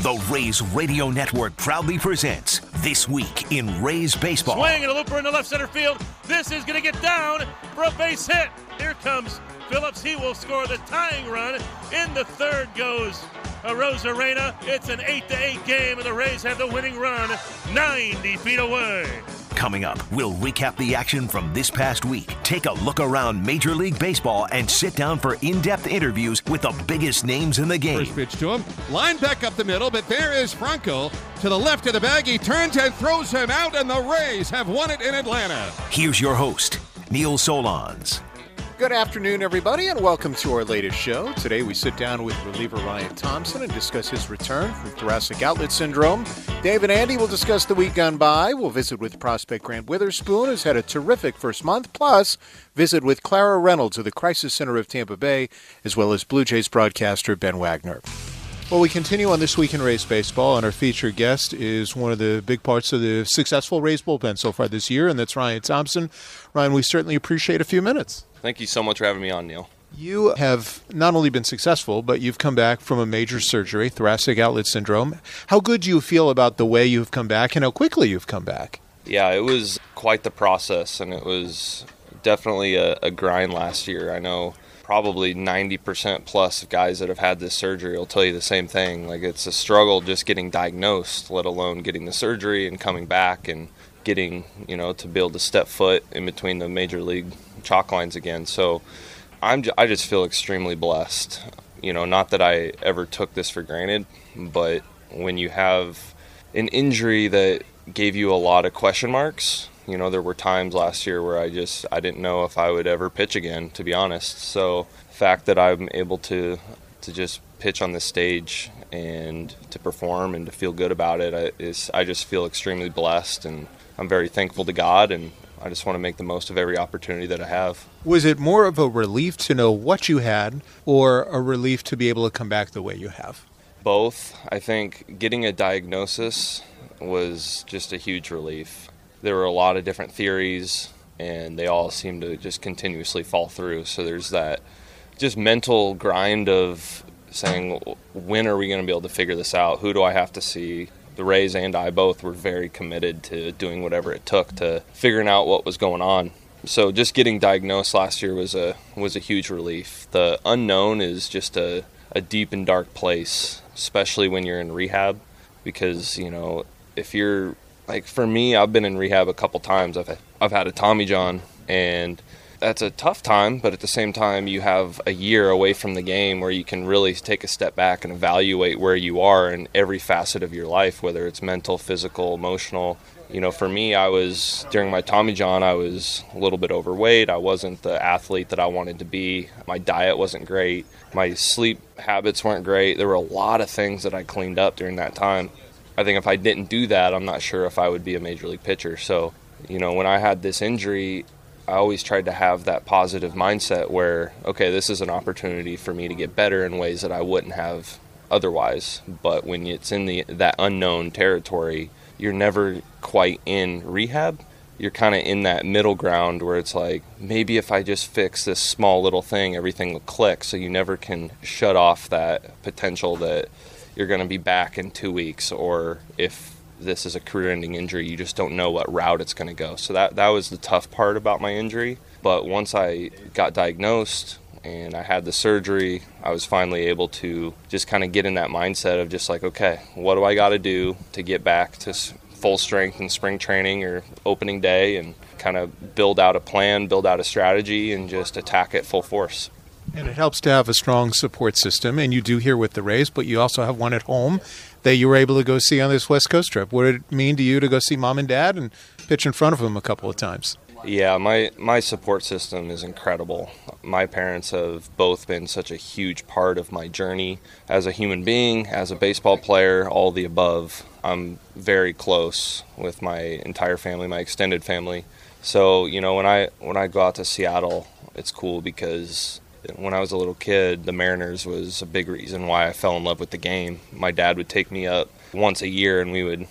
The Rays Radio Network proudly presents This Week in Rays Baseball. Swing and a looper in the left center field. This is going to get down for a base hit. Here comes Phillips. He will score the tying run. In the third goes uh, Arozarena. It's an 8 to 8 game, and the Rays have the winning run 90 feet away. Coming up, we'll recap the action from this past week, take a look around Major League Baseball, and sit down for in depth interviews with the biggest names in the game. First pitch to him. Line back up the middle, but there is Franco to the left of the bag. He turns and throws him out, and the Rays have won it in Atlanta. Here's your host, Neil Solondz. Good afternoon, everybody, and welcome to our latest show. Today we sit down with reliever Ryan Thompson and discuss his return from thoracic outlet syndrome. Dave and Andy will discuss the week gone by. We'll visit with prospect Grant Witherspoon, who's had a terrific first month, plus visit with Clara Reynolds of the Crisis Center of Tampa Bay, as well as Blue Jays broadcaster Ben Wagner. Well, we continue on This Week in Rays Baseball, and our featured guest is one of the big parts of the successful Rays bullpen so far this year, and that's Ryan Thompson. Ryan, we certainly appreciate a few minutes. Thank you so much for having me on, Neil. You have not only been successful, but you've come back from a major surgery, thoracic outlet syndrome. How good do you feel about the way you've come back and how quickly you've come back? Yeah, it was quite the process, and it was definitely a, a grind last year. I know probably 90% plus of guys that have had this surgery will tell you the same thing. Like, it's a struggle just getting diagnosed, let alone getting the surgery and coming back and getting, you know, to be able to step foot in between the major league chalk lines again. So I'm j- I just feel extremely blessed. You know, not that I ever took this for granted, but when you have an injury that gave you a lot of question marks, you know, there were times last year where I just I didn't know if I would ever pitch again, to be honest. So the fact that I'm able to to just pitch on this stage and to perform and to feel good about it is I just feel extremely blessed and I'm very thankful to God and I just want to make the most of every opportunity that I have. Was it more of a relief to know what you had or a relief to be able to come back the way you have? Both. I think getting a diagnosis was just a huge relief. There were a lot of different theories, and they all seem to just continuously fall through. So there's that just mental grind of saying, when are we going to be able to figure this out? Who do I have to see? the Rays and I both were very committed to doing whatever it took to figuring out what was going on. So just getting diagnosed last year was a was a huge relief. The unknown is just a, a deep and dark place, especially when you're in rehab, because you know if you're like for me, I've been in rehab a couple times. I've I've had a Tommy John and that's a tough time, but at the same time, you have a year away from the game where you can really take a step back and evaluate where you are in every facet of your life, whether it's mental, physical, emotional. You know, for me, I was during my Tommy John, I was a little bit overweight. I wasn't the athlete that I wanted to be. My diet wasn't great. My sleep habits weren't great. There were a lot of things that I cleaned up during that time. I think if I didn't do that, I'm not sure if I would be a major league pitcher. So, you know, when I had this injury, I always tried to have that positive mindset where, okay, this is an opportunity for me to get better in ways that I wouldn't have otherwise. But when it's in the that unknown territory, you're never quite in rehab. You're kind of in that middle ground where it's like maybe if I just fix this small little thing, everything will click. So you never can shut off that potential that you're going to be back in two weeks, or if this is a career-ending injury. You just don't know what route it's going to go. So that that was the tough part about my injury. But once I got diagnosed and I had the surgery, I was finally able to just kind of get in that mindset of just like, okay, what do I got to do to get back to full strength in spring training or opening day and kind of build out a plan, build out a strategy and just attack it full force. And it helps to have a strong support system, and you do here with the Rays, but you also have one at home that you were able to go see on this West Coast trip. What did it mean to you to go see mom and dad and pitch in front of them a couple of times? Yeah, my my support system is incredible. My parents have both been such a huge part of my journey as a human being, as a baseball player, all the above. I'm very close with my entire family, my extended family. So, you know, when I when I go out to Seattle, it's cool because when I was a little kid, the Mariners was a big reason why I fell in love with the game. My dad would take me up once a year and we would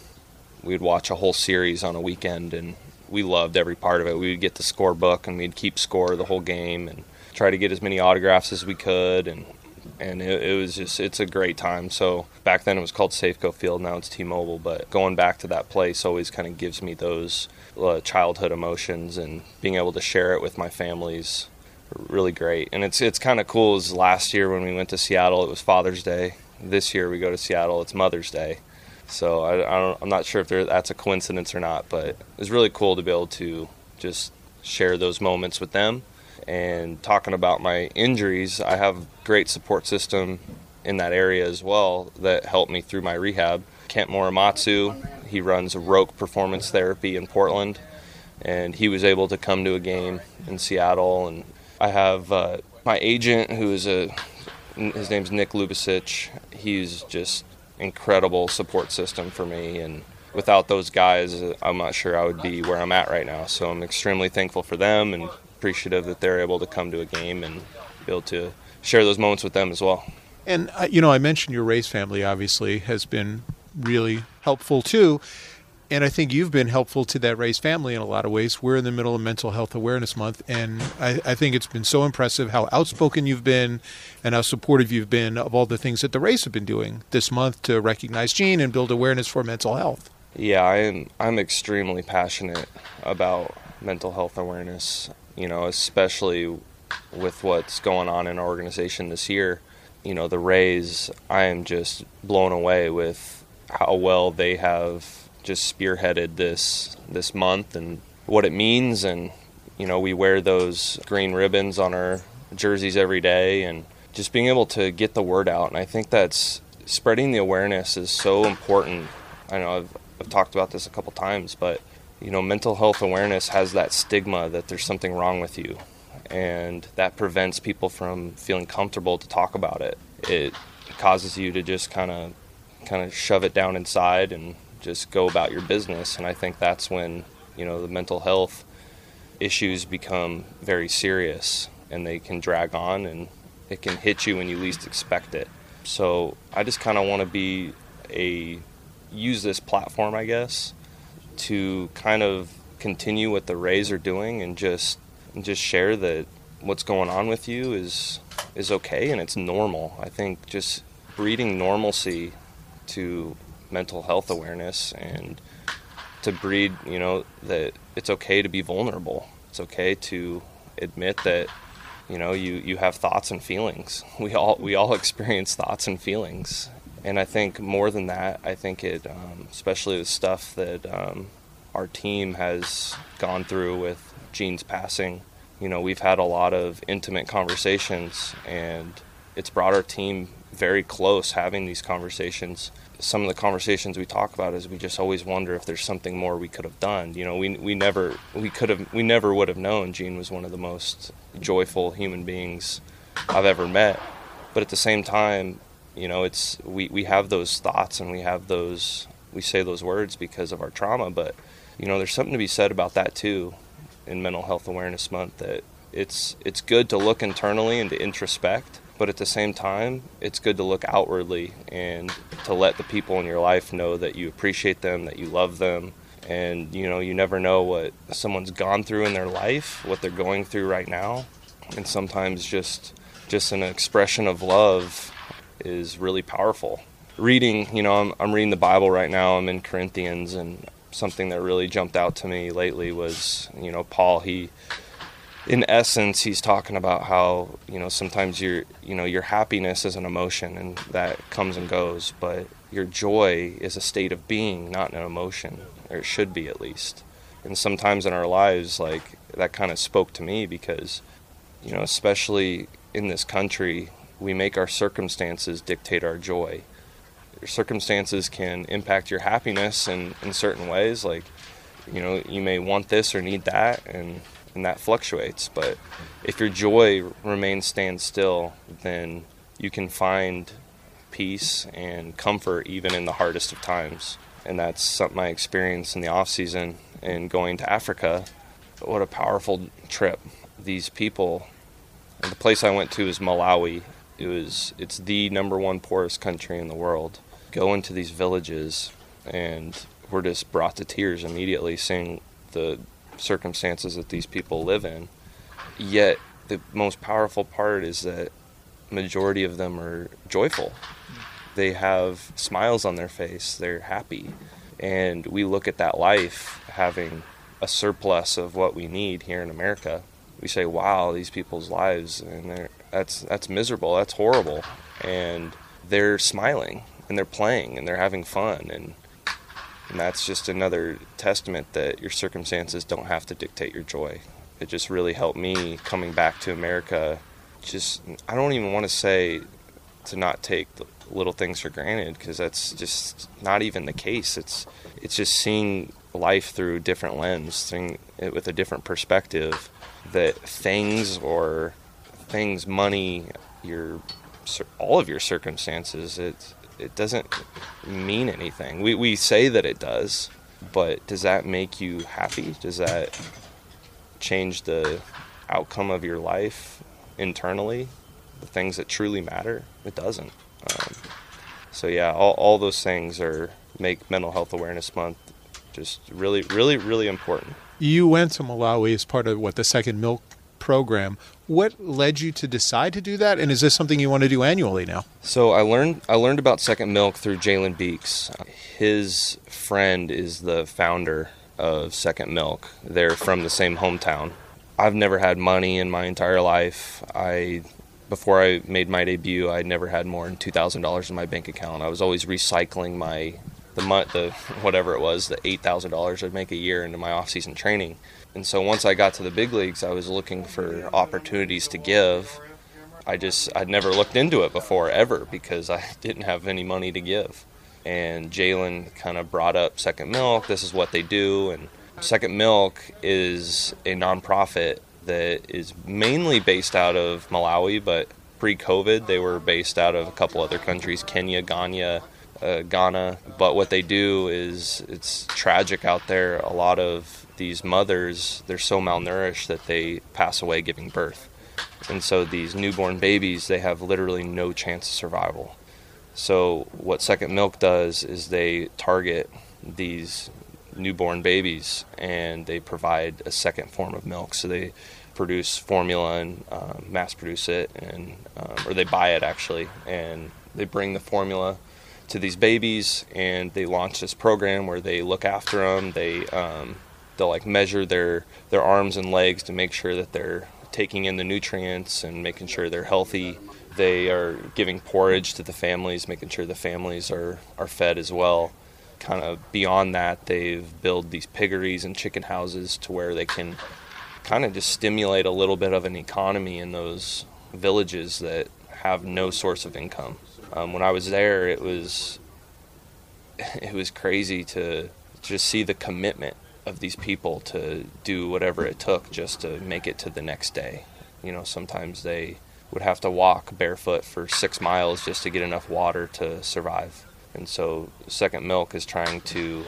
we would watch a whole series on a weekend and we loved every part of it. We would get the scorebook and we'd keep score the whole game and try to get as many autographs as we could and and it, it, was just it's a great time. So back then it was called Safeco Field, now it's T-Mobile. But going back to that place always kind of gives me those uh, childhood emotions, and being able to share it with my families really great. And it's it's kind of cool. As last year when we went to Seattle, it was Father's Day. This year we go to Seattle, it's Mother's Day. So I, I am not sure if that's a coincidence or not, but it's really cool to be able to just share those moments with them. And talking about my injuries, I have great support system in that area as well that helped me through my rehab. Kent Morimatsu, he runs Roque Performance Therapy in Portland, and he was able to come to a game in Seattle. And I have uh, my agent, who is a his name's Nick Lubicic. He's just incredible support system for me and without those guys i'm not sure i would be where i'm at right now. So i'm extremely thankful for them and appreciative that they're able to come to a game and be able to share those moments with them as well. And uh, you know i mentioned your Rays family obviously has been really helpful too and I think you've been helpful to that Rays family in a lot of ways. We're in the middle of Mental Health Awareness Month, and I, I, think it's been so impressive how outspoken you've been and how supportive you've been of all the things that the Rays have been doing this month to recognize Gene and build awareness for mental health. Yeah, I'm I'm extremely passionate about mental health awareness. You know, especially with what's going on in our organization this year. You know, the Rays. I am just blown away with how well they have just spearheaded this this month and what it means and you know we wear those green ribbons on our jerseys every day and just being able to get the word out and I think that's spreading the awareness is so important. I know I've, I've talked about this a couple times but you know mental health awareness has that stigma that there's something wrong with you and that prevents people from feeling comfortable to talk about it. It causes you to just kind of kind of shove it down inside and just go about your business. And I think that's when, you know, the mental health issues become very serious and they can drag on and it can hit you when you least expect it. So I just kind of want to be a use this platform, I guess, to kind of continue what the Rays are doing and just and just share that what's going on with you is is okay and it's normal. I think just breeding normalcy to mental health awareness and to breed, you know, that it's okay to be vulnerable. It's okay to admit that, you know, you, you have thoughts and feelings. We all we all experience thoughts and feelings, and I think more than that, I think it, um, especially the stuff that um, our team has gone through with Gene's passing. You know, we've had a lot of intimate conversations, and it's brought our team very close having these conversations some of the conversations we talk about is we just always wonder if there's something more we could have done. You know, we we never we could have we never would have known Gene was one of the most joyful human beings I've ever met. But at the same time, you know, it's we we have those thoughts and we have those we say those words because of our trauma, but you know, there's something to be said about that too in mental health awareness month that it's it's good to look internally and to introspect but at the same time, it's good to look outwardly and to let the people in your life know that you appreciate them, that you love them. And you know, you never know what someone's gone through in their life, what they're going through right now. And sometimes just just an expression of love is really powerful. Reading, you know, I'm, I'm reading the Bible right now. I'm in Corinthians, and something that really jumped out to me lately was, you know, Paul. He in essence, he's talking about how you know sometimes your you know your happiness is an emotion and that comes and goes, but your joy is a state of being, not an emotion, or it should be at least. And sometimes in our lives, like that kind of spoke to me because you know, especially in this country, we make our circumstances dictate our joy. Your circumstances can impact your happiness in, in certain ways, like you know, you may want this or need that, and and that fluctuates. But if your joy remains stand still, then you can find peace and comfort even in the hardest of times. And that's something I experienced in the off season and going to Africa. What a powerful trip! These people. The place I went to is Malawi. It was it's the number one poorest country in the world. Go into these villages and we're just brought to tears immediately seeing the circumstances that these people live in. Yet the most powerful part is that majority of them are joyful. They have smiles on their face. They're happy. And we look at that life having a surplus of what we need here in America. We say, "Wow, these people's lives and they're that's that's miserable. That's horrible." And they're smiling and they're playing and they're having fun and and that's just another testament that your circumstances don't have to dictate your joy. It just really helped me coming back to America. Just, I don't even want to say to not take little things for granted because that's just not even the case. It's, it's just seeing life through a different lens, seeing it with a different perspective. That things or things, money, your all of your circumstances, it's it doesn't mean anything. We we say that it does, but does that make you happy? Does that change the outcome of your life internally? The things that truly matter? It doesn't. Um, so yeah, all all those things are make Mental Health Awareness Month just really, really, really important. You went to Malawi as part of what the Second Milk program. What led you to decide to do that, and is this something you want to do annually now? So I learned I learned about Second Milk through Jalen Beeks. His friend is the founder of Second Milk. They're from the same hometown. I've never had money in my entire life. I before I made my debut, I never had more than two thousand dollars in my bank account. I was always recycling my the month the whatever it was the eight thousand dollars I'd make a year into my off season training. And so once I got to the big leagues, I was looking for opportunities to give. I just I'd never looked into it before ever because I didn't have any money to give. And Jalen kind of brought up Second Milk. This is what they do, and Second Milk is a nonprofit that is mainly based out of Malawi, but pre-COVID they were based out of a couple other countries, Kenya, Ghana, uh, Ghana. But what they do is it's tragic out there. A lot of these mothers they're so malnourished that they pass away giving birth. And so these newborn babies they have literally no chance of survival. So what second milk does is they target these newborn babies and they provide a second form of milk. So they produce formula and um, mass produce it and um, or they buy it actually and they bring the formula to these babies and they launch this program where they look after them they um, they'll like measure their their arms and legs to make sure that they're taking in the nutrients and making sure they're healthy. They are giving porridge to the families, making sure the families are, are fed as well. Kind of beyond that, they've built these piggeries and chicken houses to where they can kind of just stimulate a little bit of an economy in those villages that have no source of income. Um, when I was there, it was it was crazy to just see the commitment of these people to do whatever it took just to make it to the next day. You know, sometimes they would have to walk barefoot for six miles just to get enough water to survive. And so, Second Milk is trying to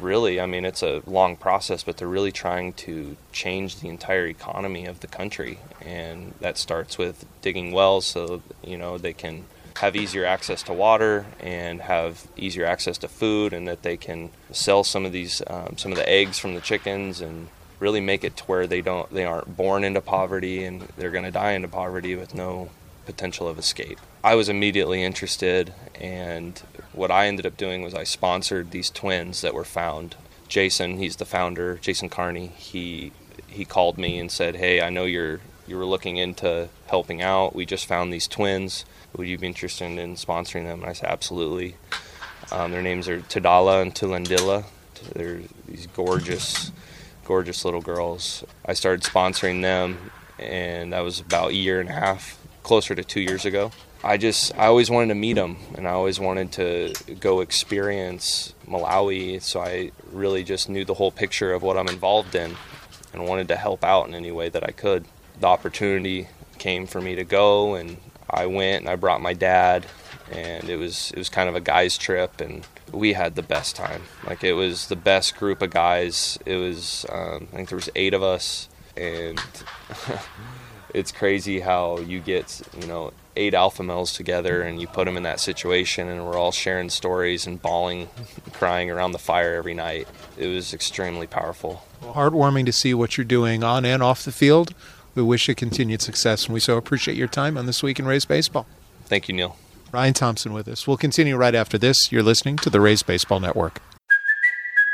really, I mean, it's a long process, but they're really trying to change the entire economy of the country. And that starts with digging wells so, you know, they can have easier access to water and have easier access to food, and that they can sell some of these um, some of the eggs from the chickens and really make it to where they don't they aren't born into poverty and they're going to die into poverty with no potential of escape. I was immediately interested, and what I ended up doing was I sponsored these twins that were found. Jason, he's the founder, Jason Carney. He he called me and said, "Hey, I know you're you were looking into helping out. We just found these twins would you be interested in sponsoring them? And I said, absolutely. Um, their names are Tadala and Tulandila. They're these gorgeous, gorgeous little girls. I started sponsoring them, and that was about a year and a half, closer to two years ago. I just, I always wanted to meet them, and I always wanted to go experience Malawi, so I really just knew the whole picture of what I'm involved in. and wanted to help out in any way that I could. The opportunity came for me to go, and I went and I brought my dad, and it was it was kind of a guys trip, and we had the best time. Like it was the best group of guys. It was um, I think there was eight of us, and it's crazy how you get you know eight alpha males together and you put them in that situation and we're all sharing stories and bawling crying around the fire every night it was extremely powerful heartwarming to see what you're doing on and off the field we wish you continued success and we so appreciate your time on this week in rays baseball. Thank you neil. Ryan thompson with us. We'll continue right after this. You're listening to the rays baseball network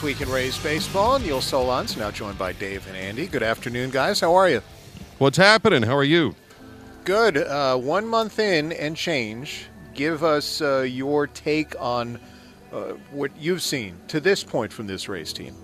This week in Rays baseball, Neil Solondz now joined by Dave and Andy. Good afternoon, guys. How are you? What's happening? How are you? Good. Uh, one month in and change. Give us uh, your take on uh, what you've seen to this point from this Rays team.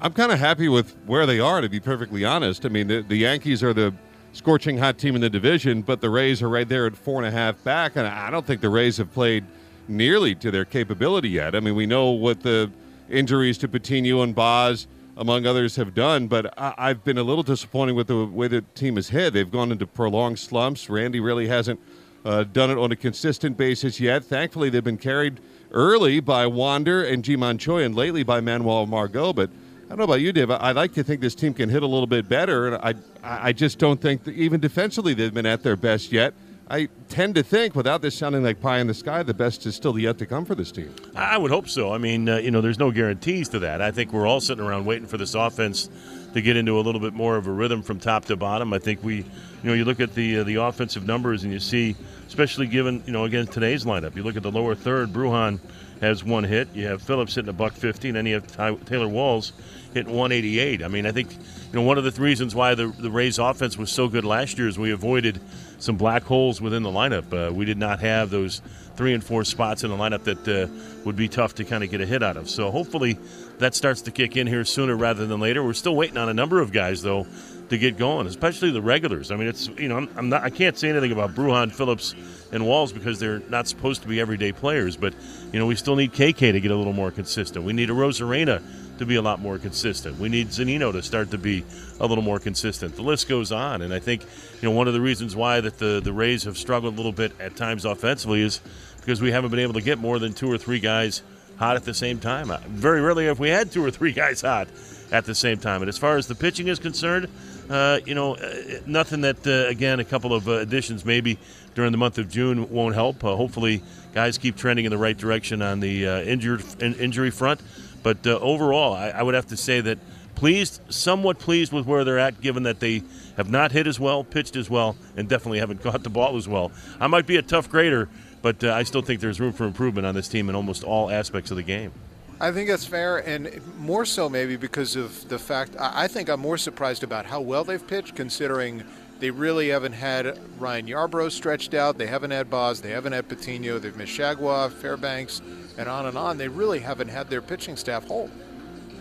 I'm kind of happy with where they are, to be perfectly honest. I mean, the, the Yankees are the scorching hot team in the division, but the Rays are right there at four and a half back, and I don't think the Rays have played nearly to their capability yet. I mean, we know what the injuries to Patino and Baz, among others, have done. But I- have been a little disappointed with the way the team has hit. They've gone into prolonged slumps. Randy really hasn't uh, done it on a consistent basis yet. Thankfully, they've been carried early by Wander and Ji-Man Choi, and lately by Manuel Margot. But I don't know about you, Dave. I like to think this team can hit a little bit better, and I I just don't think even defensively they've been at their best yet. I tend to think, without this sounding like pie in the sky, the best is still yet to come for this team. I would hope so. I mean, uh, you know, there's no guarantees to that. I think we're all sitting around waiting for this offense to get into a little bit more of a rhythm from top to bottom. I think we, you know, you look at the uh, the offensive numbers and you see, especially given, you know, again today's lineup. You look at the lower third. Bruján has one hit. You have Phillips hitting a buck fifty, and then you have Ty- Taylor Walls hitting 188. I mean, I think you know one of the reasons why the the Rays offense was so good last year is we avoided some black holes within the lineup. Uh, we did not have those three and four spots in the lineup that uh, would be tough to kind of get a hit out of. So hopefully that starts to kick in here sooner rather than later. We're still waiting on a number of guys though to get going, especially the regulars. I mean, it's you know I'm, I'm not I can't say anything about Bruján, Phillips, and Walls because they're not supposed to be everyday players. But you know we still need KK to get a little more consistent. We need Arozarena to be a lot more consistent. We need Zunino to start to be a little more consistent. The list goes on, and I think you know one of the reasons why that the the Rays have struggled a little bit at times offensively is because we haven't been able to get more than two or three guys hot at the same time. Uh, very rarely have we had two or three guys hot at the same time. And as far as the pitching is concerned, uh, you know, uh, nothing that uh, again a couple of uh, additions maybe during the month of June won't help. Hopefully, guys keep trending in the right direction on the injured in, injury front. But uh, overall, I, I, would have to say that pleased, somewhat pleased with where they're at, given that they have not hit as well, pitched as well, and definitely haven't caught the ball as well. I might be a tough grader, but uh, I still think there's room for improvement on this team in almost all aspects of the game. I think that's fair, and more so maybe because of the fact I think I'm more surprised about how well they've pitched, considering they really haven't had Ryan Yarbrough stretched out. They haven't had Baz. They haven't had Patino. They've missed Chargois, Fairbanks, and on and on. They really haven't had their pitching staff whole.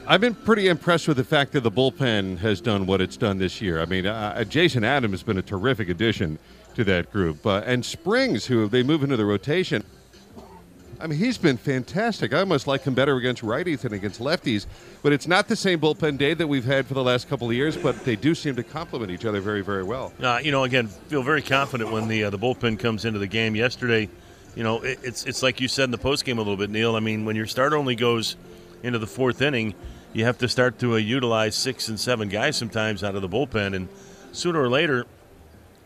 I've been pretty impressed with the fact that the bullpen has done what it's done this year. I mean, uh, uh Jason Adams has been a terrific addition to that group, uh, and Springs, who they move into the rotation. I mean, he's been fantastic. I almost like him better against righties than against lefties. But it's not the same bullpen day that we've had for the last couple of years. But they do seem to complement each other very, very well. Uh, you know, again, feel very confident when the uh, the bullpen comes into the game. Yesterday, you know, it, it's it's like you said in the post game a little bit, Neil. I mean, when your start only goes into the fourth inning, you have to start to uh, utilize six and seven guys sometimes out of the bullpen, and sooner or later,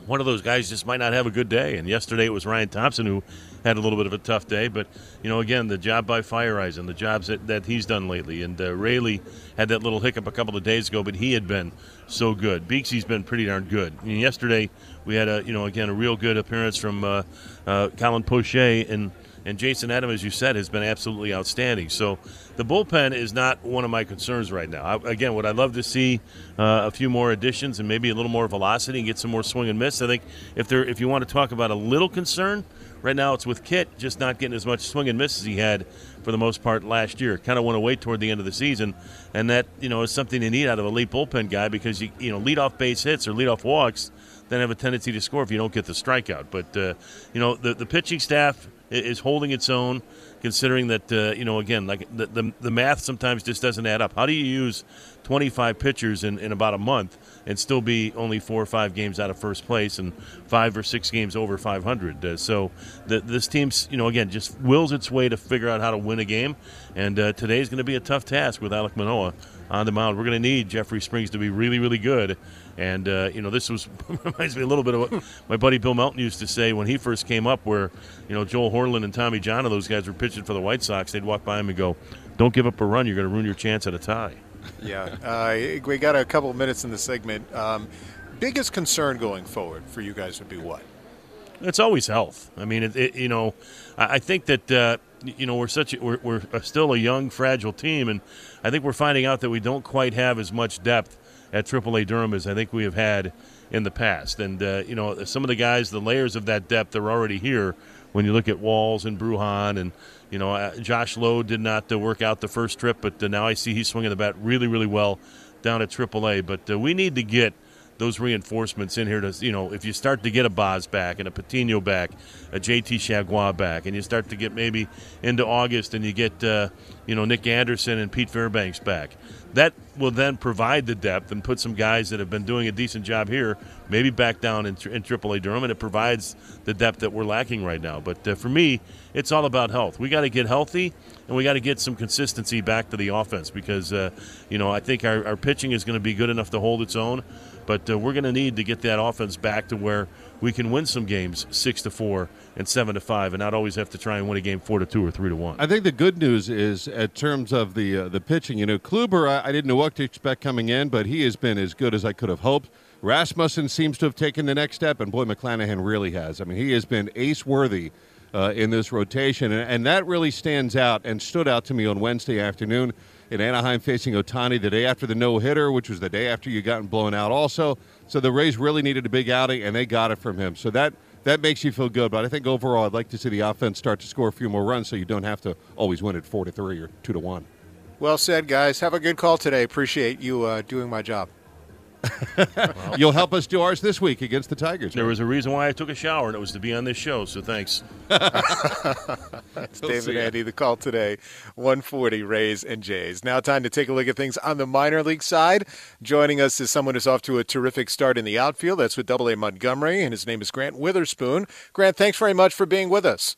one of those guys just might not have a good day. And yesterday it was Ryan Thompson who had a little bit of a tough day. But, you know, again, the job by Feyereisen and the jobs that, that he's done lately. And uh, Raley had that little hiccup a couple of days ago, but he had been so good. Beeksy's been pretty darn good. Yesterday we had a, you know, again, a real good appearance from uh, uh, Colin Poche and – and Jason Adam, as you said, has been absolutely outstanding. So the bullpen is not one of my concerns right now. I, again, would I love to see uh, a few more additions and maybe a little more velocity and get some more swing and miss? I think if there, if you want to talk about a little concern, right now it's with Kit just not getting as much swing and miss as he had for the most part last year. Kind of went away toward the end of the season, and that you know is something you need out of a late bullpen guy because you you know lead off base hits or lead off walks then have a tendency to score if you don't get the strikeout. But uh, you know the the pitching staff is holding its own, considering that uh, you know again like the, the, the math sometimes just doesn't add up. How do you use 25 pitchers in, in about a month and still be only four or five games out of first place and five or six games over 500? Uh, so the, this team's you know again just wills its way to figure out how to win a game, and uh, today's going to be a tough task with Alek Manoah on the mound. We're going to need Jeffrey Springs to be really really good and uh, you know, this was reminds me a little bit of what my buddy Bill Melton used to say when he first came up, where you know Joel Horlen and Tommy John and those guys were pitching for the White Sox. They'd walk by him and go, "Don't give up a run. You're going to ruin your chance at a tie." Yeah, uh, we got a couple of minutes in the segment. Um, biggest concern going forward for you guys would be what? It's always health. I mean, it, it, you know, I, think that uh, you know we're such a, we're, we're still a young, fragile team, and I think we're finding out that we don't quite have as much depth at AAA Durham as I think we have had in the past. And, uh, you know, some of the guys, the layers of that depth are already here when you look at Walls and Bruján. And, you know, uh, Josh Lowe did not uh, work out the first trip, but uh, now I see he's swinging the bat really, really well down at AAA. But uh, we need to get – those reinforcements in here to, you know, if you start to get a Boz back and a Patino back, a JT Chargois back, and you start to get maybe into August and you get, uh, you know, Nick Anderson and Pete Fairbanks back, that will then provide the depth and put some guys that have been doing a decent job here maybe back down in, in AAA Durham, and it provides the depth that we're lacking right now. But uh, for me, it's all about health. We got to get healthy, and we got to get some consistency back to the offense because, uh, you know, I think our, our pitching is going to be good enough to hold its own. But uh, we're going to need to get that offense back to where we can win some games six to four and seven to five, and not always have to try and win a game four to two or three to one. I think the good news is, in terms of the uh, the pitching, you know, Kluber, I, I didn't know what to expect coming in, but he has been as good as I could have hoped. Rasmussen seems to have taken the next step, and boy, McClanahan really has. I mean, he has been ace worthy uh, in this rotation, and, and that really stands out and stood out to me on Wednesday afternoon in Anaheim facing Ohtani the day after the no hitter, which was the day after you gotten blown out also. So the Rays really needed a big outing, and they got it from him. So that that makes you feel good. But I think overall, I'd like to see the offense start to score a few more runs, so you don't have to always win at four to three or two to one. Well said, guys. Have a good call today. Appreciate you uh, doing my job well, You'll help us do ours this week against the Tigers. There right? was a reason why I took a shower, and it was to be on this show. So thanks. That's David Andy. The call today, 140 Rays and Jays. Now, time to take a look at things on the minor league side. Joining us is someone who's off to a terrific start in the outfield. That's with Double A Montgomery, and his name is Grant Witherspoon. Grant, thanks very much for being with us.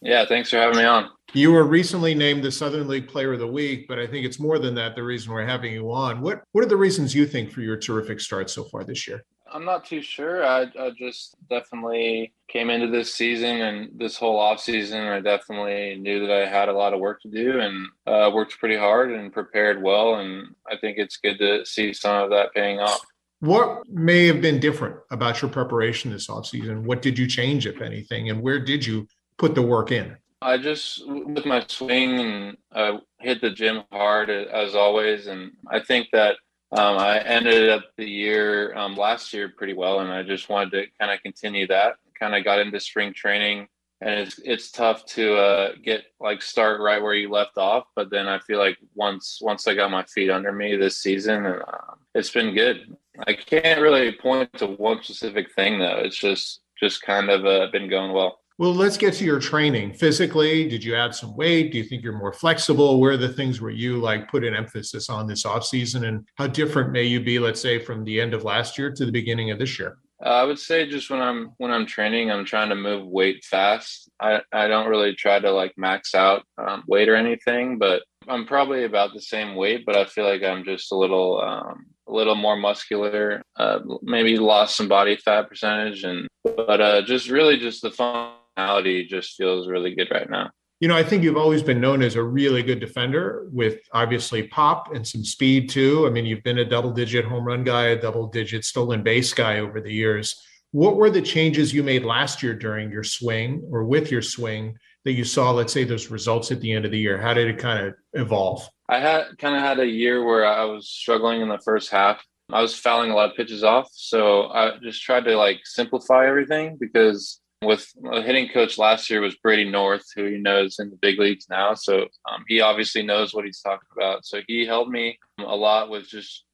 Yeah, thanks for having me on. You were recently named the Southern League Player of the Week, but I think it's more than that. The reason we're having you on. What What are the reasons you think for your terrific start so far this year? I'm not too sure. I, I just definitely came into this season and this whole off season. I definitely knew that I had a lot of work to do and uh, worked pretty hard and prepared well. And I think it's good to see some of that paying off. What may have been different about your preparation this offseason? What did you change, if anything, and where did you put the work in? I just with my swing and I hit the gym hard as always, and I think that um, I ended up the year um, last year pretty well, and I just wanted to kind of continue that. Kind of got into spring training, and it's it's tough to uh, get like start right where you left off. But then I feel like once once I got my feet under me this season, uh, it's been good. I can't really point to one specific thing though. It's just just kind of uh, been going well. Well, let's get to your training. Physically, did you add some weight? Do you think you're more flexible? Where are the things where you like put an emphasis on this off season, and how different may you be, let's say, from the end of last year to the beginning of this year? Uh, I would say just when I'm when I'm training, I'm trying to move weight fast. I, I don't really try to like max out um, weight or anything, but I'm probably about the same weight. But I feel like I'm just a little um, a little more muscular. Uh, maybe lost some body fat percentage, and but uh, just really just the fun personality just feels really good right now. You know, I think you've always been known as a really good defender with obviously pop and some speed too. I mean, you've been a double digit home run guy, a double digit stolen base guy over the years. What were the changes you made last year during your swing or with your swing that you saw, let's say, those results at the end of the year? How did it kind of evolve? I had kind of had a year where I was struggling in the first half. I was fouling a lot of pitches off, so I just tried to like simplify everything because with a hitting coach last year was Brady North, who he knows in the big leagues now. So um, he obviously knows what he's talking about. So he helped me a lot with just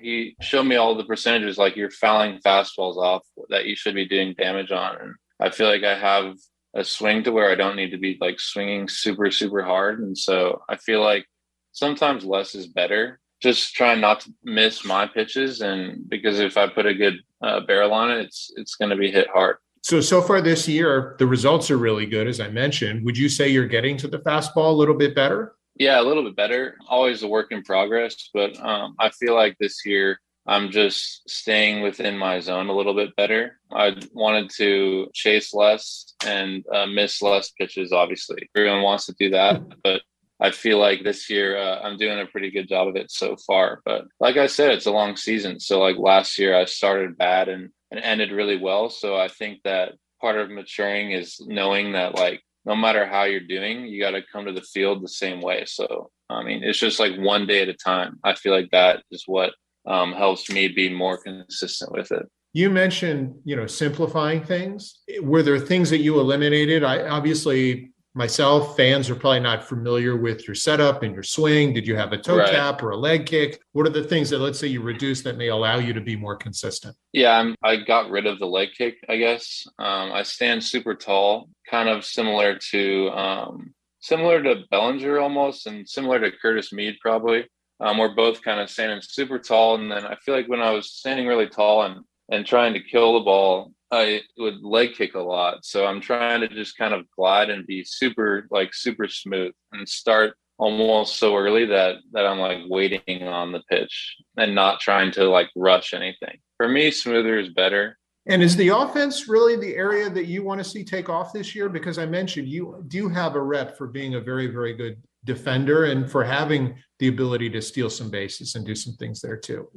he showed me all the percentages like you're fouling fastballs off that you should be doing damage on, and I feel like I have a swing to where I don't need to be like swinging super super hard, and so I feel like sometimes less is better. Just trying not to miss my pitches, and because if I put a good uh, barrel on it, it's it's going to be hit hard. So so far this year, the results are really good, as I mentioned. Would you say you're getting to the fastball a little bit better? Yeah, a little bit better. Always a work in progress, but um, I feel like this year I'm just staying within my zone a little bit better. I wanted to chase less and uh, miss less pitches. Obviously, everyone wants to do that, but I feel like this year uh, I'm doing a pretty good job of it so far. But like I said, it's a long season. So like last year I started bad and, and ended really well. So I think that part of maturing is knowing that like no matter how you're doing, you got to come to the field the same way. So I mean, it's just like one day at a time. I feel like that is what um, helps me be more consistent with it. You mentioned, you know, simplifying things. Were there things that you eliminated? I obviously myself, fans are probably not familiar with your setup and your swing. Did you have a toe right. tap or a leg kick? What are the things that, let's say, you reduce that may allow you to be more consistent? Yeah, I'm, i got rid of the leg kick, I guess. Um, I stand super tall, kind of similar to um, similar to Bellinger almost, and similar to Curtis Mead probably. Um, we're both kind of standing super tall, and then I feel like when I was standing really tall and and trying to kill the ball, I would leg kick a lot. So I'm trying to just kind of glide and be super like super smooth and start almost so early that that I'm like waiting on the pitch and not trying to like rush anything. For me, smoother is better. And is the offense really the area that you want to see take off this year? Because I mentioned you do have a rep for being a very, very good defender and for having the ability to steal some bases and do some things there too.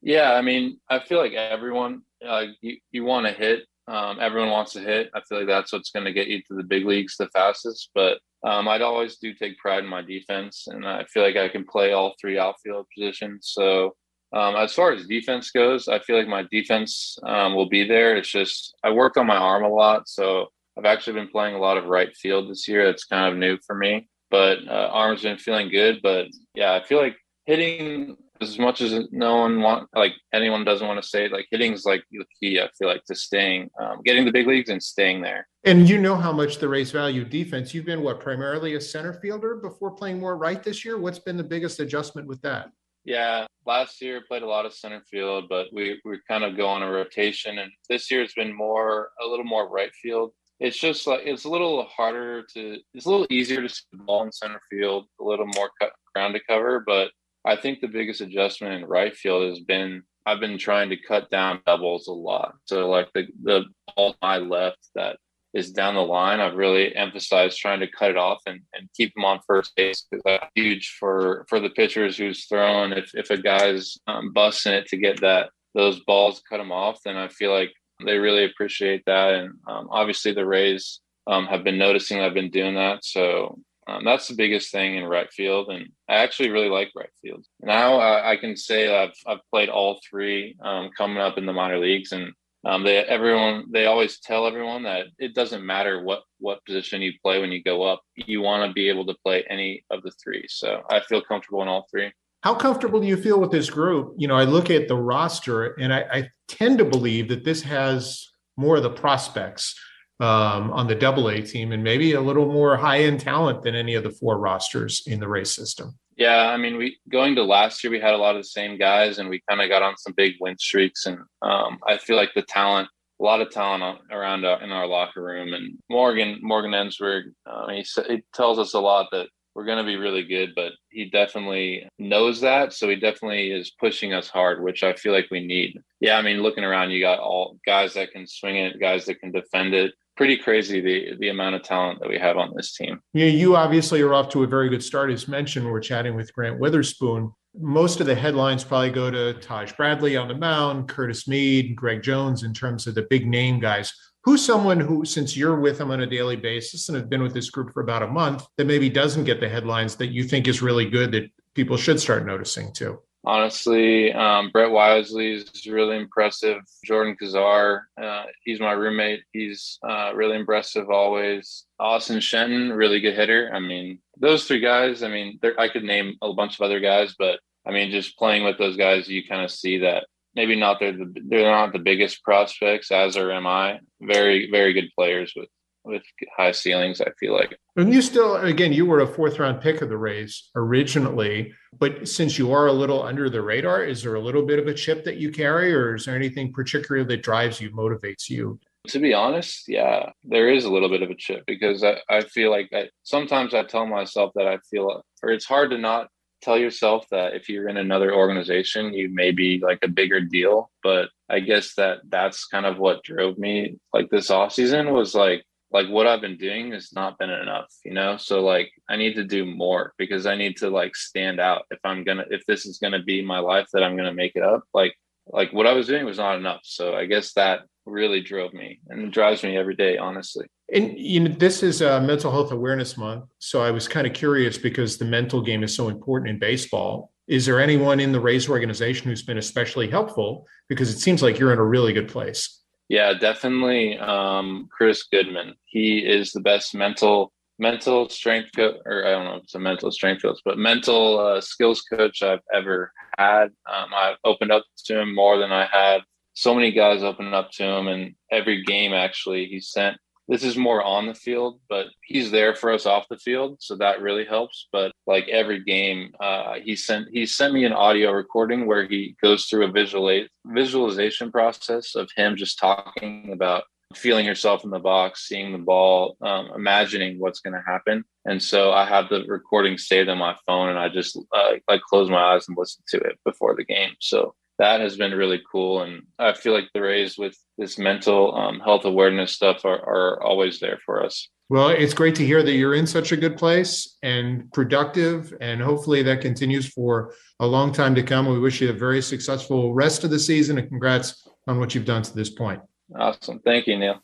Yeah, I mean, I feel like everyone uh, you, you want to hit. Um, everyone wants to hit. I feel like that's what's going to get you to the big leagues the fastest. But um, I'd always do take pride in my defense, and I feel like I can play all three outfield positions. So um, as far as defense goes, I feel like my defense um, will be there. It's just I work on my arm a lot, so I've actually been playing a lot of right field this year. It's kind of new for me, but uh, arm's been feeling good. But yeah, I feel like hitting as much as no one want like anyone doesn't want to say like hitting is like the key i feel like to staying um, getting the big leagues and staying there. And you know how much the Rays value defense you've been what primarily a center fielder before playing more right this year? What's been the biggest adjustment with that? Yeah last year played a lot of center field but we we kind of go on a rotation and this year it's been more a little more right field. It's just like it's a little harder to it's a little easier to see the ball in center field a little more cut, ground to cover but I think the biggest adjustment in right field has been I've been trying to cut down doubles a lot. So like the the ball my left that is down the line, I've really emphasized trying to cut it off and, and keep them on first base because that's huge for for the pitchers who's throwing. If if a guy's um, busting it to get that those balls cut them off, then I feel like they really appreciate that. And um, obviously the Rays um, have been noticing I've been doing that. So um, that's the biggest thing in right field, and I actually really like right field. Now uh, I can say I've I've played all three um, coming up in the minor leagues, and um, they everyone they always tell everyone that it doesn't matter what what position you play when you go up, you want to be able to play any of the three. So I feel comfortable in all three. How comfortable do you feel with this group? You know, I look at the roster, and I, I tend to believe that this has more of the prospects um, on the double A team and maybe a little more high end talent than any of the four rosters in the Rays system. Yeah, I mean, we going to last year, we had a lot of the same guys, and we kind of got on some big win streaks. And um, I feel like the talent, a lot of talent around uh, in our locker room. And Morgan, Morgan Ensberg, uh, he he tells us a lot that we're going to be really good, but he definitely knows that. So he definitely is pushing us hard, which I feel like we need. Yeah, I mean, looking around, you got all guys that can swing it, guys that can defend it pretty crazy the the amount of talent that we have on this team. Yeah, you obviously are off to a very good start. As mentioned, we're chatting with Grant Witherspoon. Most of the headlines probably go to Taj Bradley on the mound, Curtis Mead, Greg Jones in terms of the big name guys. Who's someone who, since you're with them on a daily basis and have been with this group for about a month, that maybe doesn't get the headlines that you think is really good that people should start noticing too? Honestly, um, Brett Wisely is really impressive. Jordan Qsar, uh, he's my roommate. He's uh, really impressive always. Austin Shenton, really good hitter. I mean, those three guys. I mean, I could name a bunch of other guys, but I mean, just playing with those guys, you kind of see that maybe not they're the, they're not the biggest prospects, as or am I. Very very good players with with high ceilings. I feel like. And you still, again, you were a fourth round pick of the Rays originally, but since you are a little under the radar, is there a little bit of a chip that you carry, or is there anything particular that drives you, motivates you? To be honest, yeah, there is a little bit of a chip because I, I feel like I, sometimes I tell myself that I feel, or it's hard to not tell yourself that if you're in another organization, you may be like a bigger deal. But I guess that that's kind of what drove me like this off season was like like what I've been doing has not been enough, you know? So like I need to do more because I need to like stand out if I'm gonna if this is gonna be my life that I'm gonna make it up. Like like what I was doing was not enough. So I guess that really drove me and drives me every day, honestly. And you know, this is a mental health awareness month. So I was kind of curious because the mental game is so important in baseball. Is there anyone in the Rays organization who's been especially helpful? Because it seems like you're in a really good place. Yeah, definitely. Um, Chris Goodman. He is the best mental mental strength coach, or I don't know if it's a mental strength coach, but mental uh, skills coach I've ever had. Um, I've opened up to him more than I had. So many guys opened up to him, and every game actually he sent this is more on the field, but he's there for us off the field, so that really helps. But like every game, uh, he sent he sent me an audio recording where he goes through a visual visualization process of him just talking about feeling yourself in the box, seeing the ball, um, imagining what's going to happen. And so I have the recording saved on my phone, and I just uh, like close my eyes and listen to it before the game. So that has been really cool. And I feel like the Rays with this mental um, health awareness stuff are, are always there for us. Well, it's great to hear that you're in such a good place and productive, and hopefully that continues for a long time to come. We wish you a very successful rest of the season, and congrats on what you've done to this point. Awesome. Thank you, Neil.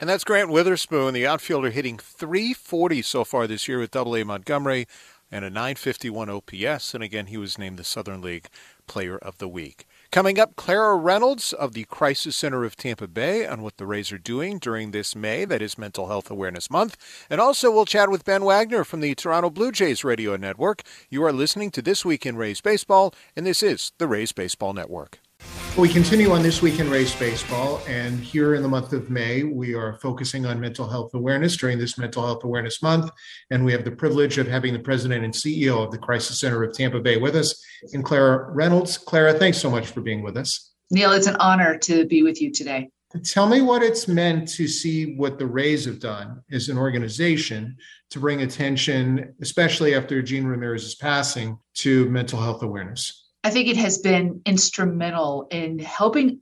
And that's Grant Witherspoon, the outfielder, hitting 340 so far this year with Double A Montgomery and a 951 OPS. And again, he was named the Southern League Player of the Week. Coming up, Clara Reynolds of the Crisis Center of Tampa Bay on what the Rays are doing during this May, that is Mental Health Awareness Month. And also, we'll chat with Ben Wagner from the Toronto Blue Jays Radio Network. You are listening to This Week in Rays Baseball, and this is the Rays Baseball Network. We continue on this week in Rays baseball, and here in the month of May, we are focusing on mental health awareness during this Mental Health Awareness Month. And we have the privilege of having the president and CEO of the Crisis Center of Tampa Bay with us, and Clara Reynolds. Clara, thanks so much for being with us. Neil, it's an honor to be with you today. Tell me what it's meant to see what the Rays have done as an organization to bring attention, especially after Gene Ramirez's passing, to mental health awareness. I think it has been instrumental in helping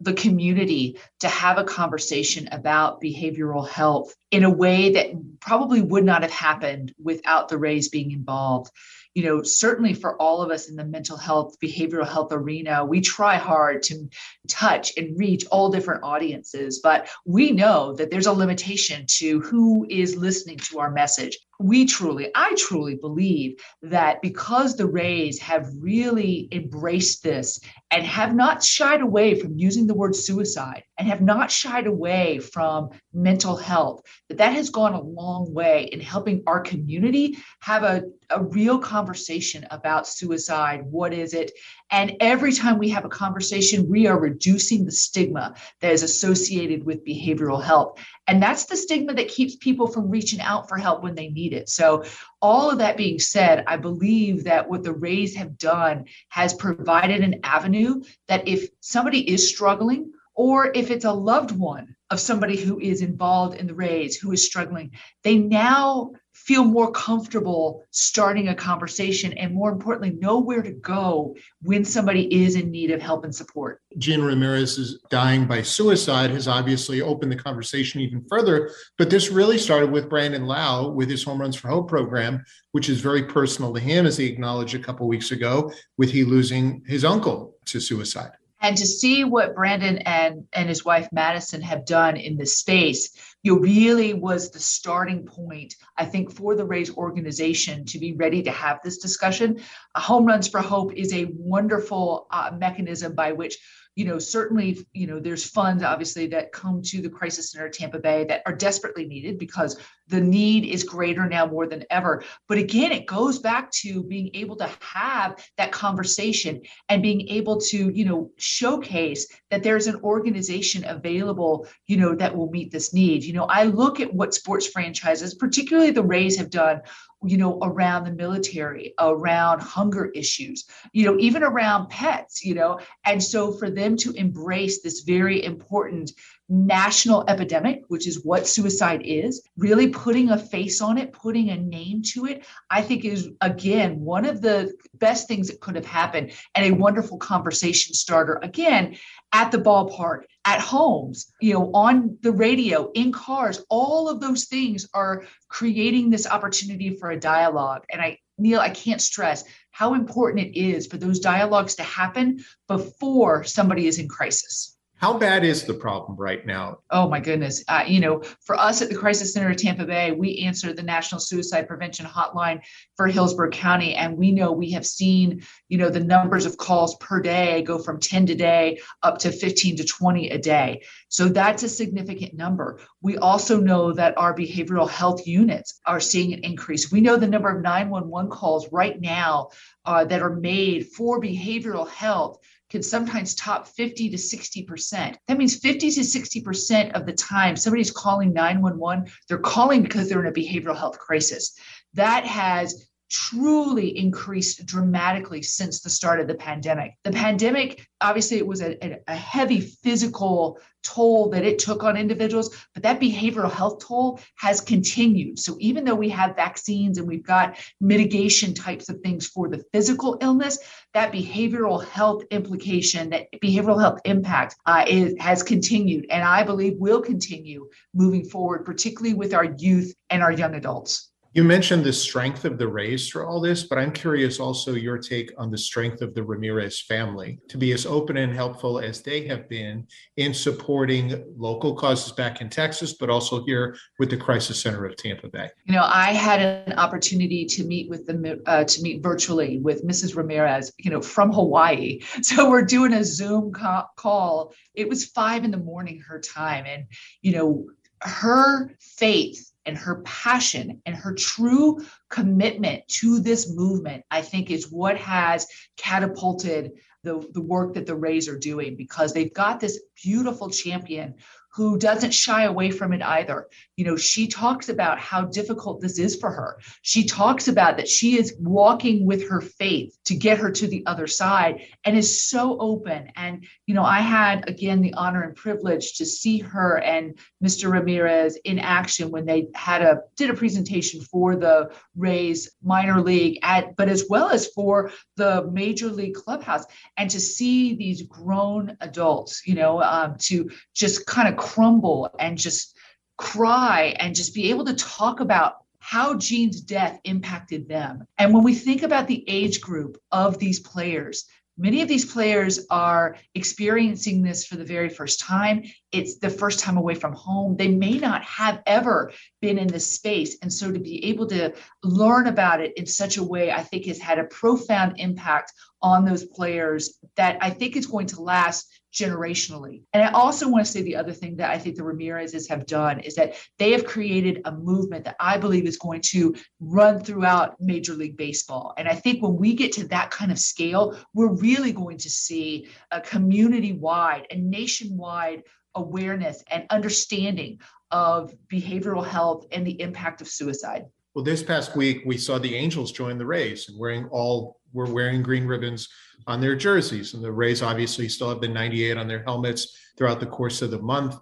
the community to have a conversation about behavioral health in a way that probably would not have happened without the Rays being involved you know, certainly for all of us in the mental health, behavioral health arena, we try hard to touch and reach all different audiences, but we know that there's a limitation to who is listening to our message. We truly, I truly believe that because the Rays have really embraced this and have not shied away from using the word suicide and have not shied away from mental health, that that has gone a long way in helping our community have a, a real conversation about suicide. What is it? And every time we have a conversation, we are reducing the stigma that is associated with behavioral health. And that's the stigma that keeps people from reaching out for help when they need it. So, all of that being said, I believe that what the Rays have done has provided an avenue that if somebody is struggling, or if it's a loved one of somebody who is involved in the Rays who is struggling, they now feel more comfortable starting a conversation and more importantly know where to go when somebody is in need of help and support. Gene ramirez is dying by suicide has obviously opened the conversation even further but this really started with brandon Lowe with his home runs for hope program which is very personal to him as he acknowledged a couple weeks ago with he losing his uncle to suicide And to see what Brandon and, and his wife Madison have done in this space, you know, really was the starting point, I think, for the Rays organization to be ready to have this discussion. Home Runs for Hope is a wonderful uh, mechanism by which you know, certainly, you know, there's funds obviously that come to the Crisis Center Tampa Bay that are desperately needed because the need is greater now more than ever. But again, it goes back to being able to have that conversation and being able to, you know, showcase that there's an organization available, you know, that will meet this need. You know, I look at what sports franchises, particularly the Rays, have done you know, around the military, around hunger issues, you know, even around pets, you know. And so for them to embrace this very important national epidemic, which is what suicide is, really putting a face on it, putting a name to it, I think is, again, one of the best things that could have happened and a wonderful conversation starter, again, at the ballpark, at homes, you know, on the radio, in cars, all of those things are creating this opportunity for a dialogue. And I, Neil, I can't stress how important it is for those dialogues to happen before somebody is in crisis. How bad is the problem right now? Oh my goodness. Uh, you know, for us at the Crisis Center of Tampa Bay, we answer the National Suicide Prevention Hotline for Hillsborough County. And we know we have seen, you know, the numbers of calls per day go from 10 today up to 15 to 20 a day. So that's a significant number. We also know that our behavioral health units are seeing an increase. We know the number of 911 calls right now uh, that are made for behavioral health can sometimes top 50 to 60%. That means 50 to 60% of the time somebody's calling 911, they're calling because they're in a behavioral health crisis. That has truly increased dramatically since the start of the pandemic. The pandemic, obviously, it was a, a, heavy physical toll that it took on individuals, but that behavioral health toll has continued. So even though we have vaccines and we've got mitigation types of things for the physical illness, that behavioral health implication, that behavioral health impact uh, is, has continued, and I believe will continue moving forward, particularly with our youth and our young adults. You mentioned the strength of the Rays for all this, but I'm curious also your take on the strength of the Ramirez family to be as open and helpful as they have been in supporting local causes back in Texas, but also here with the Crisis Center of Tampa Bay. You know, I had an opportunity to meet with them uh, to meet virtually with Mrs. Ramirez, you know, from Hawaii. So we're doing a Zoom call. It was five in the morning her time, and you know, her faith and her passion and her true commitment to this movement, I think, is what has catapulted the, the work that the Rays are doing because they've got this beautiful champion who doesn't shy away from it either. You know, she talks about how difficult this is for her. She talks about that she is walking with her faith to get her to the other side and is so open. And, you know, I had again the honor and privilege to see her and Mr. Ramirez in action when they had a did a presentation for the Rays minor league at but as well as for the major league clubhouse and to see these grown adults, you know, um, to just kind of crumble and just cry and just be able to talk about how Gene's death impacted them. And when we think about the age group of these players, many of these players are experiencing this for the very first time. It's the first time away from home. They may not have ever been in this space. And so to be able to learn about it in such a way, I think has had a profound impact on those players that I think is going to last generationally. And I also want to say the other thing that I think the Ramirezes have done is that they have created a movement that I believe is going to run throughout Major League Baseball. And I think when we get to that kind of scale, we're really going to see a community wide and nationwide awareness and understanding of behavioral health and the impact of suicide. Well, this past week, we saw the Angels join the Rays and wearing all, were wearing green ribbons on their jerseys. And the Rays obviously still have the 98 on their helmets throughout the course of the month.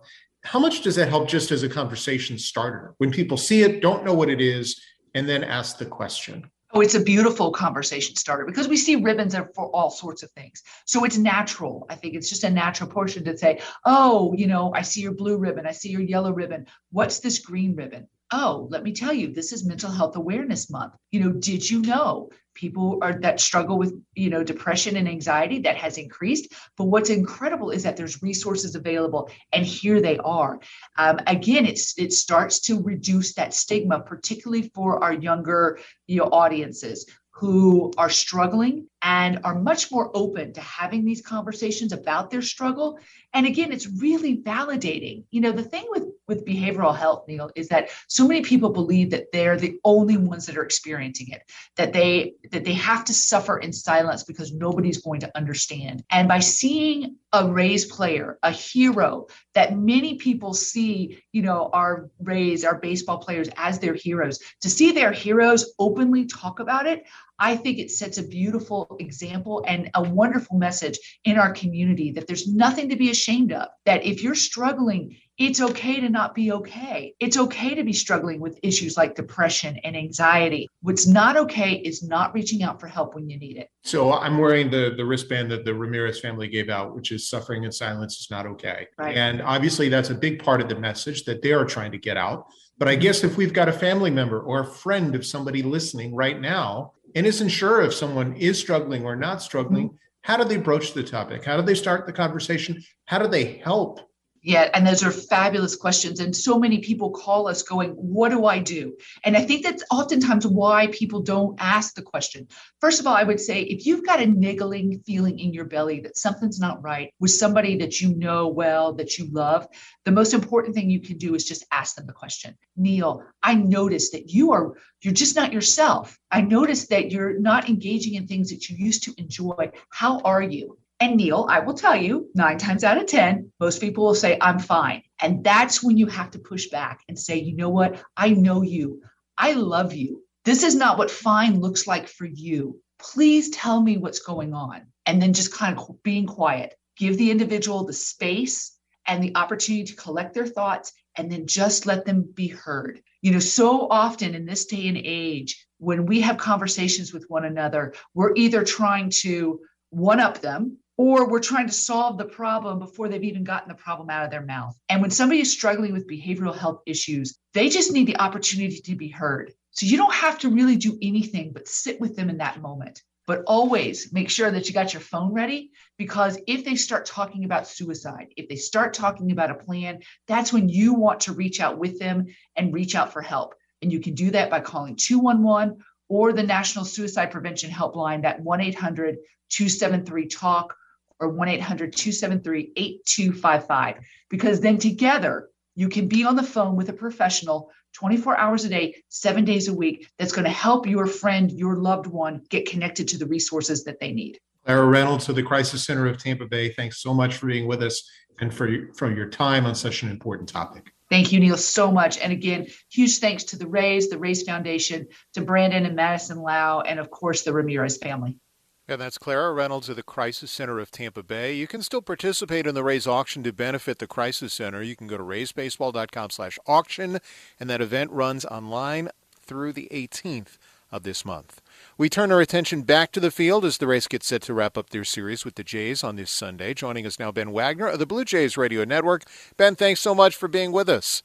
How much does that help just as a conversation starter? When people see it, don't know what it is, and then ask the question. Oh, it's a beautiful conversation starter because we see ribbons for all sorts of things. So it's natural. I think it's just a natural portion to say, oh, you know, I see your blue ribbon. I see your yellow ribbon. What's this green ribbon? Oh, let me tell you, this is Mental Health Awareness Month. You know, did you know people are that struggle with you know depression and anxiety that has increased but what's incredible is that there's resources available and here they are um, again it's it starts to reduce that stigma particularly for our younger you know audiences who are struggling and are much more open to having these conversations about their struggle and again it's really validating. You know the thing with with behavioral health neil is that so many people believe that they're the only ones that are experiencing it that they that they have to suffer in silence because nobody's going to understand. And by seeing a Rays player a hero that many people see you know our Rays our baseball players as their heroes to see their heroes openly talk about it I think it sets a beautiful example and a wonderful message in our community that there's nothing to be ashamed of. That if you're struggling, it's okay to not be okay. It's okay to be struggling with issues like depression and anxiety. What's not okay is not reaching out for help when you need it. So I'm wearing the the wristband that the Ramirez family gave out, which is suffering in silence is not okay. Right. And obviously that's a big part of the message that they are trying to get out. But I guess if we've got a family member or a friend of somebody listening right now and isn't sure if someone is struggling or not struggling, mm-hmm. how do they broach the topic? How do they start the conversation? How do they help? Yeah, and those are fabulous questions. And so many people call us going, What do I do? And I think that's oftentimes why people don't ask the question. First of all, I would say if you've got a niggling feeling in your belly that something's not right with somebody that you know well, that you love, the most important thing you can do is just ask them the question. Neil, I noticed that you are you're just not yourself. I noticed that you're not engaging in things that you used to enjoy. How are you? And Neil, I will tell you, nine times out of 10, most people will say, I'm fine. And that's when you have to push back and say, you know what? I know you. I love you. This is not what fine looks like for you. Please tell me what's going on. And then just kind of being quiet. Give the individual the space and the opportunity to collect their thoughts and then just let them be heard. You know, so often in this day and age, when we have conversations with one another, we're either trying to one up them or we're trying to solve the problem before they've even gotten the problem out of their mouth. And when somebody is struggling with behavioral health issues, they just need the opportunity to be heard. So you don't have to really do anything but sit with them in that moment. But always make sure that you got your phone ready because if they start talking about suicide, if they start talking about a plan, that's when you want to reach out with them and reach out for help. And you can do that by calling 211 or the National Suicide Prevention Helpline, that 1 800 273 TALK or 1 800 273 8255. Because then together you can be on the phone with a professional 24 hours a day, seven days a week that's going to help your friend, your loved one get connected to the resources that they need. Clara Reynolds of the Crisis Center of Tampa Bay, thanks so much for being with us and for, for your time on such an important topic. Thank you, Neil, so much. And again, huge thanks to the Rays, the Rays Foundation, to Brandon and Madison Lowe, and of course, the Ramirez family. And that's Clara Reynolds of the Crisis Center of Tampa Bay. You can still participate in the Rays auction to benefit the Crisis Center. You can go to raysbaseball.com slash auction, and that event runs online through the 18th of this month. We turn our attention back to the field as the Rays get set to wrap up their series with the Jays on this Sunday. Joining us now, Ben Wagner of the Blue Jays Radio Network. Ben, thanks so much for being with us.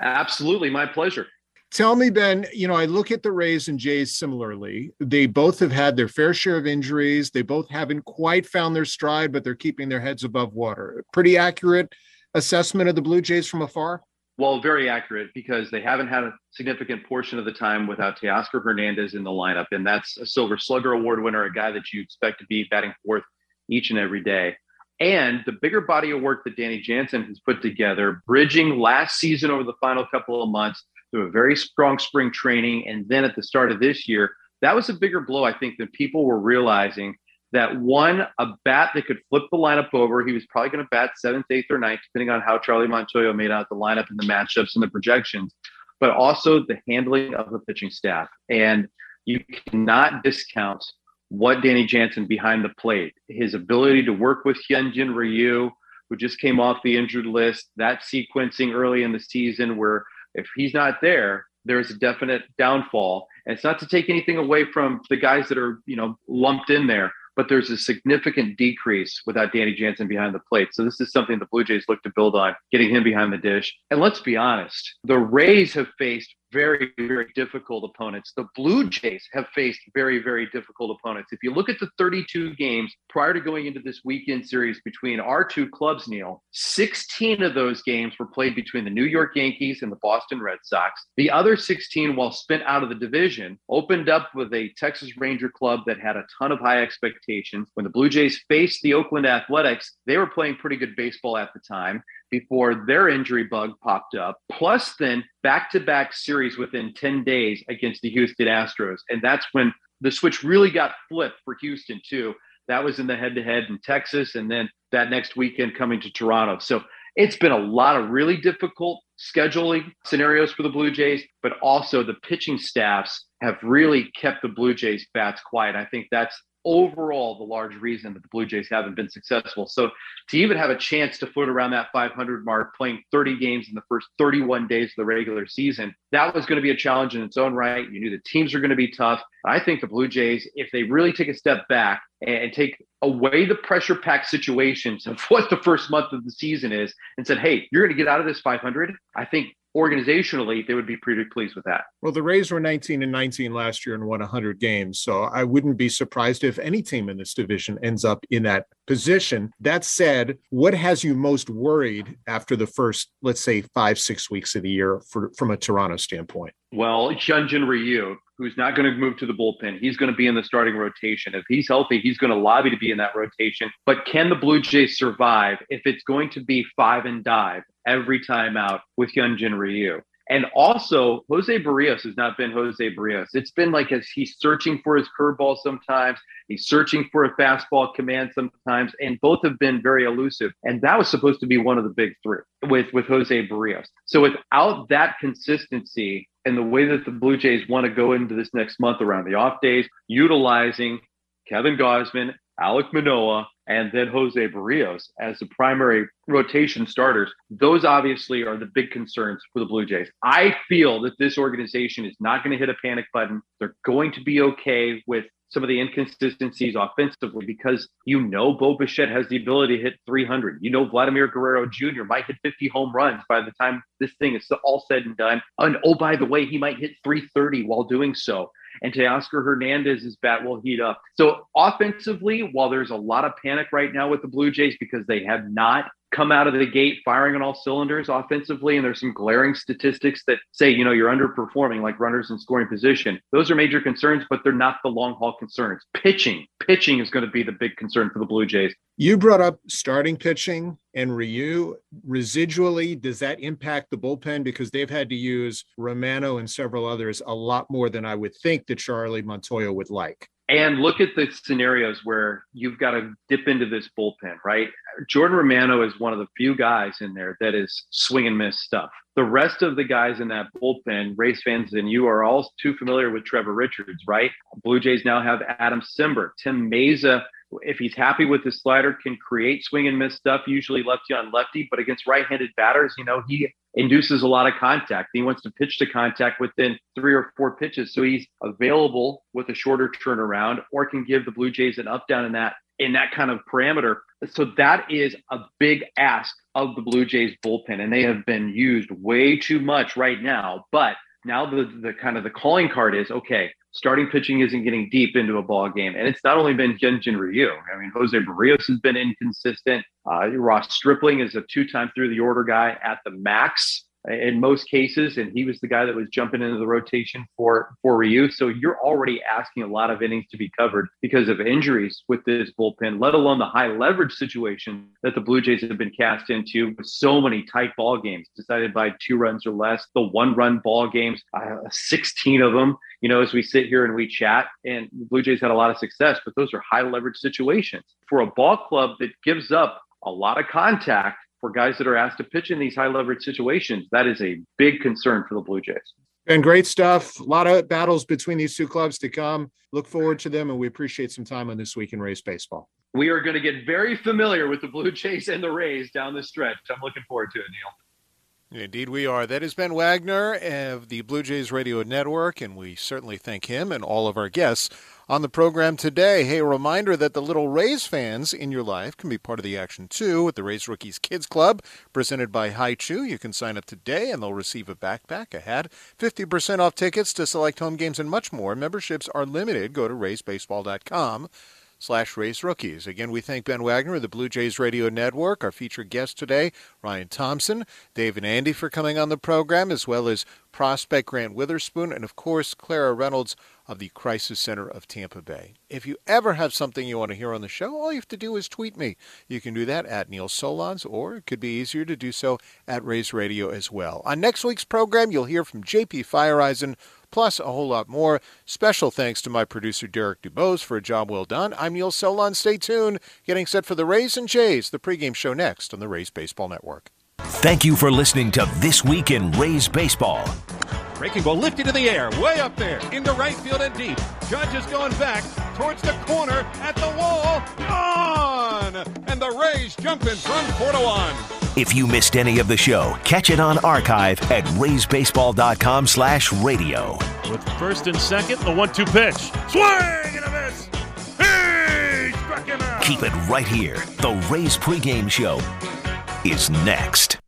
Absolutely, my pleasure. Tell me, Ben, you know, I look at the Rays and Jays similarly. They both have had their fair share of injuries. They both haven't quite found their stride, but they're keeping their heads above water. Pretty accurate assessment of the Blue Jays from afar? Well, very accurate because they haven't had a significant portion of the time without Teoscar Hernandez in the lineup. And that's a Silver Slugger Award winner, a guy that you expect to be batting fourth each and every day. And the bigger body of work that Danny Jansen has put together, bridging last season over the final couple of months through a very strong spring training. And then at the start of this year, that was a bigger blow, I think, than people were realizing. That one, a bat that could flip the lineup over. He was probably going to bat seventh, eighth, or ninth, depending on how Charlie Montoyo made out the lineup and the matchups and the projections, but also the handling of the pitching staff. And you cannot discount what Danny Jansen behind the plate, his ability to work with Hyunjin Ryu, who just came off the injured list, that sequencing early in the season where if he's not there, there's a definite downfall. And it's not to take anything away from the guys that are, you know, lumped in there, but there's a significant decrease without Danny Jansen behind the plate. So this is something the Blue Jays look to build on, getting him behind the dish. And let's be honest, the Rays have faced very, very difficult opponents. The Blue Jays have faced very, very difficult opponents. If you look at the 32 games prior to going into this weekend series between our two clubs, Neil, 16 of those games were played between the New York Yankees and the Boston Red Sox. The other 16, while spent out of the division, opened up with a Texas Ranger club that had a ton of high expectations. When the Blue Jays faced the Oakland Athletics, they were playing pretty good baseball at the time before their injury bug popped up, plus then back to back series within 10 days against the Houston Astros. And that's when the switch really got flipped for Houston, too. That was in the head to head in Texas, and then that next weekend coming to Toronto. So it's been a lot of really difficult scheduling scenarios for the Blue Jays, but also the pitching staffs have really kept the Blue Jays bats quiet. I think that's overall the large reason that the Blue Jays haven't been successful. So to even have a chance to foot around that 500 mark, playing 30 games in the first 31 days of the regular season, that was going to be a challenge in its own right. You knew the teams are going to be tough. I think the Blue Jays, if they really take a step back and take away the pressure packed situations of what the first month of the season is and said, hey, you're going to get out of this 500, I think organizationally, they would be pretty pleased with that. Well, the Rays were 19 and 19 last year and won 100 games. So I wouldn't be surprised if any team in this division ends up in that position. That said, what has you most worried after the first, let's say, five, six weeks of the year for, from a Toronto standpoint? Well, Hyunjin Ryu, who's not going to move to the bullpen. He's going to be in the starting rotation. If he's healthy, he's going to lobby to be in that rotation. But can the Blue Jays survive if it's going to be five and dive every time out with Hyunjin Ryu? And also, Jose Berrios has not been Jose Berrios. It's been like as he's searching for his curveball sometimes, he's searching for a fastball command sometimes, and both have been very elusive. And that was supposed to be one of the big three with, with Jose Berrios. So without that consistency and the way that the Blue Jays want to go into this next month around the off days, utilizing Kevin Gausman, Alek Manoah, and then Jose Berrios as the primary rotation starters, those obviously are the big concerns for the Blue Jays. I feel that this organization is not going to hit a panic button. They're going to be okay with some of the inconsistencies offensively because you know Bo Bichette has the ability to hit 300. You know Vladimir Guerrero Jr. might hit 50 home runs by the time this thing is all said and done. And oh, by the way, he might hit 330 while doing so and Teoscar Hernandez's bat will heat up. So offensively, while there's a lot of panic right now with the Blue Jays because they have not come out of the gate firing on all cylinders offensively and there's some glaring statistics that say you know you're underperforming like runners in scoring position those are major concerns but they're not the long haul concerns pitching pitching is going to be the big concern for the blue jays you brought up starting pitching and Ryu. Residually, does that impact the bullpen because they've had to use Romano and several others a lot more than I would think that Charlie Montoyo would like? And look at the scenarios where you've got to dip into this bullpen, right? Jordan Romano is one of the few guys in there that is swing and miss stuff. The rest of the guys in that bullpen, Rays fans and you are all too familiar with Trevor Richards, right? Blue Jays now have Adam Cimber, Tim Mayza if he's happy with his slider, can create swing and miss stuff, usually lefty on lefty. But against right handed batters, you know, he induces a lot of contact. He wants to pitch to contact within three or four pitches. So he's available with a shorter turnaround or can give the Blue Jays an up down in that in that kind of parameter. So that is a big ask of the Blue Jays bullpen. And they have been used way too much right now. But now the the kind of the calling card is okay, starting pitching isn't getting deep into a ball game. And it's not only been Hyunjin Ryu. I mean, Jose Berrios has been inconsistent. Uh, Ross Stripling is a two-time through the order guy at the max in most cases, and he was the guy that was jumping into the rotation for for Ryu. So you're already asking a lot of innings to be covered because of injuries with this bullpen, let alone the high leverage situation that the Blue Jays have been cast into with so many tight ball games decided by two runs or less. The one run ball games, uh, 16 of them. You know, as we sit here and we chat, and the Blue Jays had a lot of success, but those are high leverage situations for a ball club that gives up a lot of contact for guys that are asked to pitch in these high leverage situations, that is a big concern for the Blue Jays. And great stuff. A lot of battles between these two clubs to come. Look forward to them, and we appreciate some time on this week in Rays baseball. We are going to get very familiar with the Blue Jays and the Rays down the stretch. I'm looking forward to it, Neil. Indeed, we are. That is Ben Wagner of the Blue Jays Radio Network, and we certainly thank him and all of our guests on the program today. Hey, a reminder that the little Rays fans in your life can be part of the action too with the Rays Rookies Kids Club presented by Hi-Chew. You can sign up today and they'll receive a backpack, a hat, 50% off tickets to select home games, and much more. Memberships are limited. Go to raysbaseball.com slash rays rookies. Again, we thank Ben Wagner of the Blue Jays Radio Network, our featured guest today, Ryan Thompson, Dave and Andy for coming on the program, as well as prospect Grant Witherspoon, and of course, Clara Reynolds of the Crisis Center of Tampa Bay. If you ever have something you want to hear on the show, all you have to do is tweet me. You can do that at Neil Solondz, or it could be easier to do so at Rays Radio as well. On next week's program, you'll hear from JP Feyereisen, plus a whole lot more. Special thanks to my producer Derek Dubose for a job well done. I'm Neil Solondz. Stay tuned. Getting set for the Rays and Jays, the pregame show next on the Rays Baseball Network. Thank you for listening to This Week in Rays Baseball. Breaking ball lifted in the air, way up there, into right field and deep. Judge is going back towards the corner, at the wall, gone! And the Rays jump in front 4 to 1. If you missed any of the show, catch it on archive at raysbaseball.com slash radio. With first and second, the one-two pitch. Swing and a miss! He struck him out! Keep it right here. The Rays pregame show is next.